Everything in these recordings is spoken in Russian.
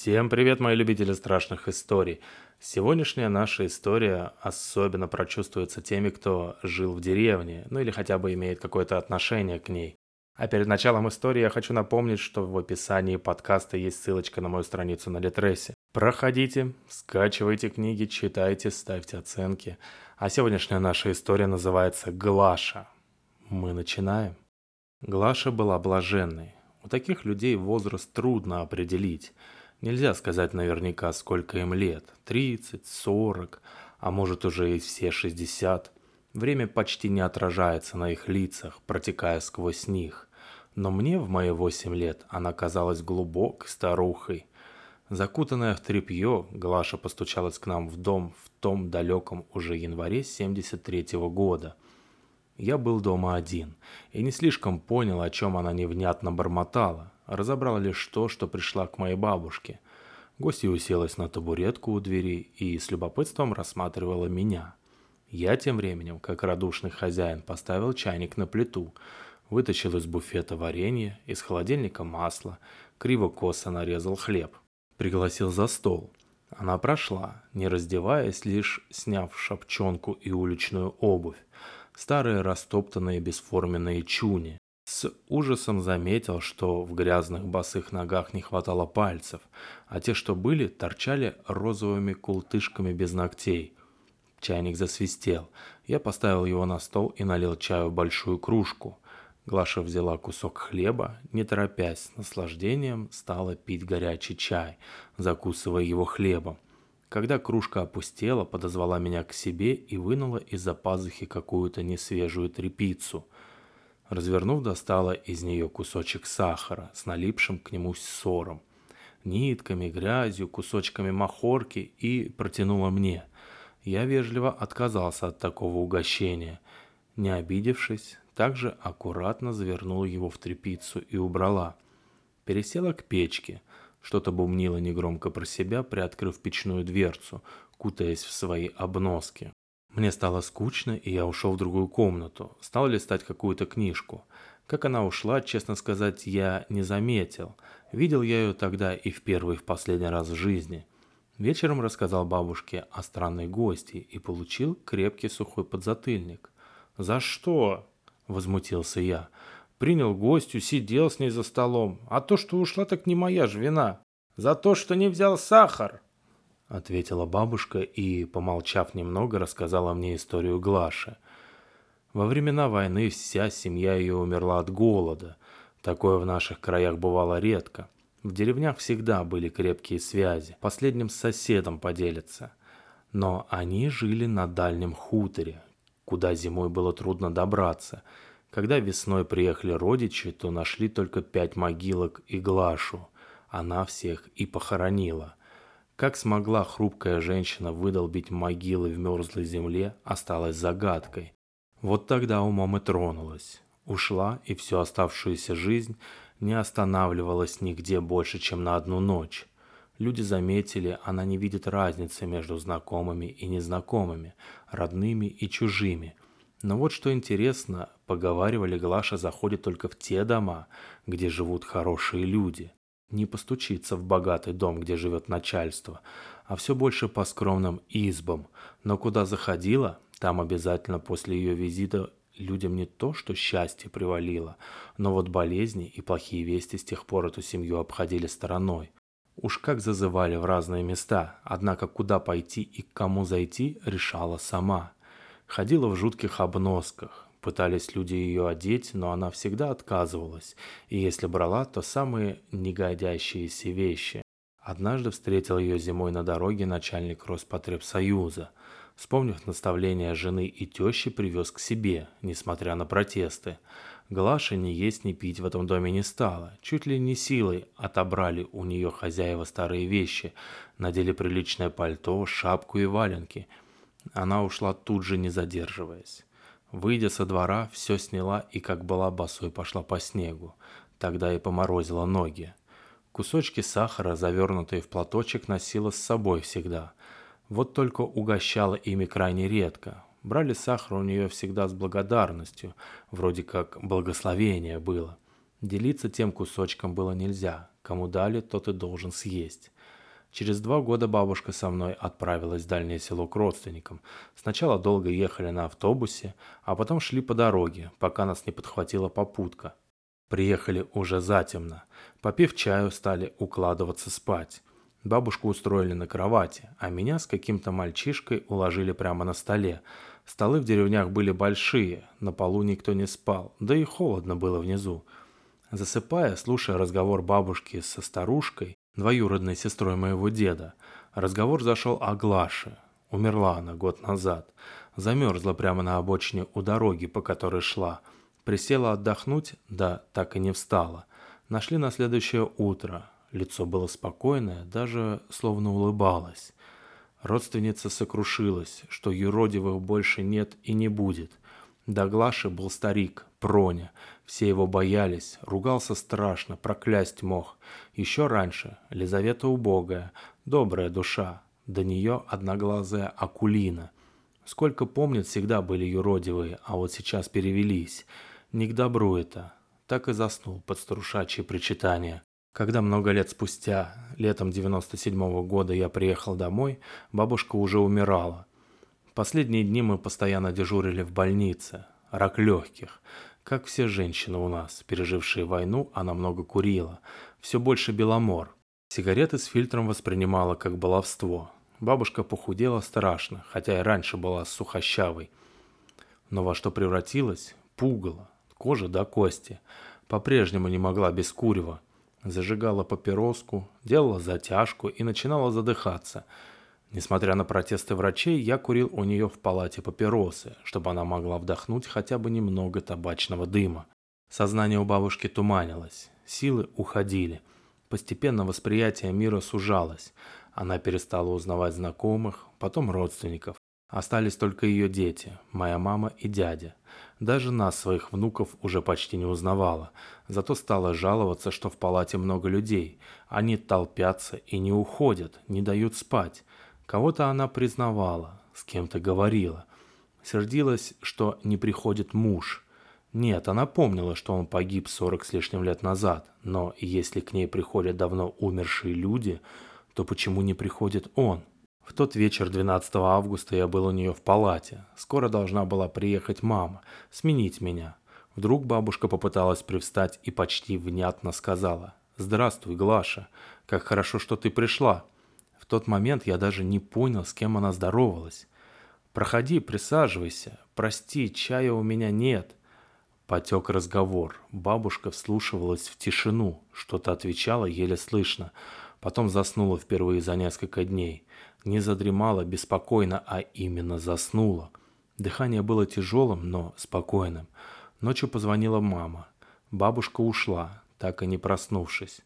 Всем привет, мои любители страшных историй. Сегодняшняя наша история особенно прочувствуется теми, кто жил в деревне, ну или хотя бы имеет какое-то отношение к ней. А перед началом истории я хочу напомнить, что в описании подкаста есть ссылочка на мою страницу на Литресе. Проходите, скачивайте книги, читайте, ставьте оценки. А сегодняшняя наша история называется «Глаша». Мы начинаем. Глаша была блаженной. У таких людей возраст трудно определить – Нельзя сказать наверняка, сколько им лет. 30, 40, а может уже и все 60. Время почти не отражается на их лицах, протекая сквозь них. Но мне в мои 8 лет она казалась глубокой старухой. Закутанная в тряпье, Глаша постучалась к нам в дом в том далеком уже январе 73 -го года. Я был дома один и не слишком понял, о чем она невнятно бормотала, разобрал лишь то, что пришла к моей бабушке. Гостья уселась на табуретку у двери и с любопытством рассматривала меня. Я тем временем, как радушный хозяин, поставил чайник на плиту, вытащил из буфета варенье, из холодильника масло, криво-косо нарезал хлеб. Пригласил за стол. Она прошла, не раздеваясь, лишь сняв шапчонку и уличную обувь. Старые растоптанные бесформенные чуни, с ужасом заметил, что в грязных босых ногах не хватало пальцев, а те, что были, торчали розовыми култышками без ногтей. Чайник засвистел. Я поставил его на стол и налил чаю в большую кружку. Глаша взяла кусок хлеба, не торопясь, с наслаждением стала пить горячий чай, закусывая его хлебом. Когда кружка опустела, подозвала меня к себе и вынула из-за пазухи какую-то несвежую трепицу – Развернув, достала из нее кусочек сахара с налипшим к нему ссором, нитками, грязью, кусочками махорки и протянула мне. Я вежливо отказался от такого угощения. Не обидевшись, также аккуратно завернула его в тряпицу и убрала. Пересела к печке, что-то бумнила негромко про себя, приоткрыв печную дверцу, кутаясь в свои обноски. Мне стало скучно, и я ушел в другую комнату. Стал листать какую-то книжку. Как она ушла, честно сказать, я не заметил. Видел я ее тогда и в первый, и в последний раз в жизни. Вечером рассказал бабушке о странной гости и получил крепкий сухой подзатыльник. «За что?» – возмутился я. «Принял гостью, сидел с ней за столом. А то, что ушла, так не моя же вина. За то, что не взял сахар!» — ответила бабушка и, помолчав немного, рассказала мне историю Глаши. Во времена войны вся семья ее умерла от голода. Такое в наших краях бывало редко. В деревнях всегда были крепкие связи. Последним с соседом поделиться. Но они жили на дальнем хуторе, куда зимой было трудно добраться. Когда весной приехали родичи, то нашли только пять могилок и Глашу. Она всех и похоронила. Как смогла хрупкая женщина выдолбить могилы в мерзлой земле, осталось загадкой. Вот тогда умом и тронулась. Ушла, и всю оставшуюся жизнь не останавливалась нигде больше, чем на одну ночь. Люди заметили, она не видит разницы между знакомыми и незнакомыми, родными и чужими. Но вот что интересно, поговаривали, Глаша заходит только в те дома, где живут хорошие люди – не постучиться в богатый дом, где живет начальство, а все больше по скромным избам. Но куда заходила, там обязательно после ее визита людям не то, что счастье привалило, но вот болезни и плохие вести с тех пор эту семью обходили стороной. Уж как зазывали в разные места, однако куда пойти и к кому зайти, решала сама. Ходила в жутких обносках, Пытались люди ее одеть, но она всегда отказывалась, и если брала, то самые негодящиеся вещи. Однажды встретил ее зимой на дороге начальник Роспотребсоюза. Вспомнив наставления жены и тещи, привез к себе, несмотря на протесты. Глаша ни есть, ни пить в этом доме не стала. Чуть ли не силой отобрали у нее хозяева старые вещи, надели приличное пальто, шапку и валенки. Она ушла тут же, не задерживаясь. Выйдя со двора, все сняла и как была босой пошла по снегу. Тогда и поморозила ноги. Кусочки сахара, завернутые в платочек, носила с собой всегда. Вот только угощала ими крайне редко. Брали сахар у нее всегда с благодарностью, вроде как благословение было. Делиться тем кусочком было нельзя. Кому дали, тот и должен съесть. Через два года бабушка со мной отправилась в дальнее село к родственникам. Сначала долго ехали на автобусе, а потом шли по дороге, пока нас не подхватила попутка. Приехали уже затемно. Попив чаю, стали укладываться спать. Бабушку устроили на кровати, а меня с каким-то мальчишкой уложили прямо на столе. Столы в деревнях были большие, на полу никто не спал, да и холодно было внизу. Засыпая, слушая разговор бабушки со старушкой, двоюродной сестрой моего деда, разговор зашел о Глаше. Умерла она год назад. Замерзла прямо на обочине у дороги, по которой шла. Присела отдохнуть, да так и не встала. Нашли на следующее утро. Лицо было спокойное, даже словно улыбалось. Родственница сокрушилась, что юродивых больше нет и не будет. До Глаши был старик, Проня. Все его боялись, ругался страшно, проклясть мог. Еще раньше Лизавета убогая, добрая душа. До нее одноглазая Акулина. Сколько помнят, всегда были юродивые, а вот сейчас перевелись. Не к добру это. Так и заснул под старушачье причитание. Когда много лет спустя, летом 97 -го года, я приехал домой, бабушка уже умирала. Последние дни мы постоянно дежурили в больнице. Рак легких. Как все женщины у нас, пережившие войну, она много курила. Все больше беломор. Сигареты с фильтром воспринимала как баловство. Бабушка похудела страшно, хотя и раньше была сухощавой. Но во что превратилась? Пугало. Кожа до кости. По-прежнему не могла без курева зажигала папироску, делала затяжку и начинала задыхаться. Несмотря на протесты врачей, я курил у нее в палате папиросы, чтобы она могла вдохнуть хотя бы немного табачного дыма. Сознание у бабушки туманилось, силы уходили. Постепенно восприятие мира сужалось. Она перестала узнавать знакомых, потом родственников. Остались только ее дети, моя мама и дядя. Даже нас, своих внуков, уже почти не узнавала. Зато стала жаловаться, что в палате много людей. Они толпятся и не уходят, не дают спать. Кого-то она признавала, с кем-то говорила. Сердилась, что не приходит муж. Нет, она помнила, что он погиб 40 с лишним лет назад. Но если к ней приходят давно умершие люди, то почему не приходит он? В тот вечер 12 августа я был у нее в палате. Скоро должна была приехать мама, сменить меня. Вдруг бабушка попыталась привстать и почти внятно сказала «Здравствуй, Глаша, как хорошо, что ты пришла». Тот момент я даже не понял, с кем она здоровалась. «Проходи, присаживайся. Прости, чая у меня нет». Потек разговор. Бабушка вслушивалась в тишину, что-то отвечала еле слышно. Потом заснула впервые за несколько дней не задремала беспокойно, а именно заснула. Дыхание было тяжелым, но спокойным. Ночью позвонила мама. Бабушка ушла, так и не проснувшись.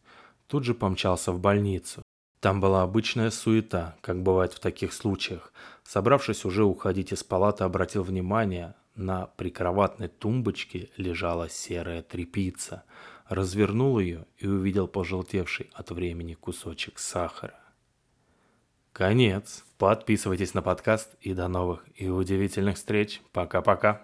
Тут же помчался в больницу. Там была обычная суета, как бывает в таких случаях. Собравшись уже уходить из палаты, обратил внимание, на прикроватной тумбочке лежала серая тряпица. Развернул ее и увидел пожелтевший от времени кусочек сахара. Конец. Подписывайтесь на подкаст и до новых и удивительных встреч. Пока-пока.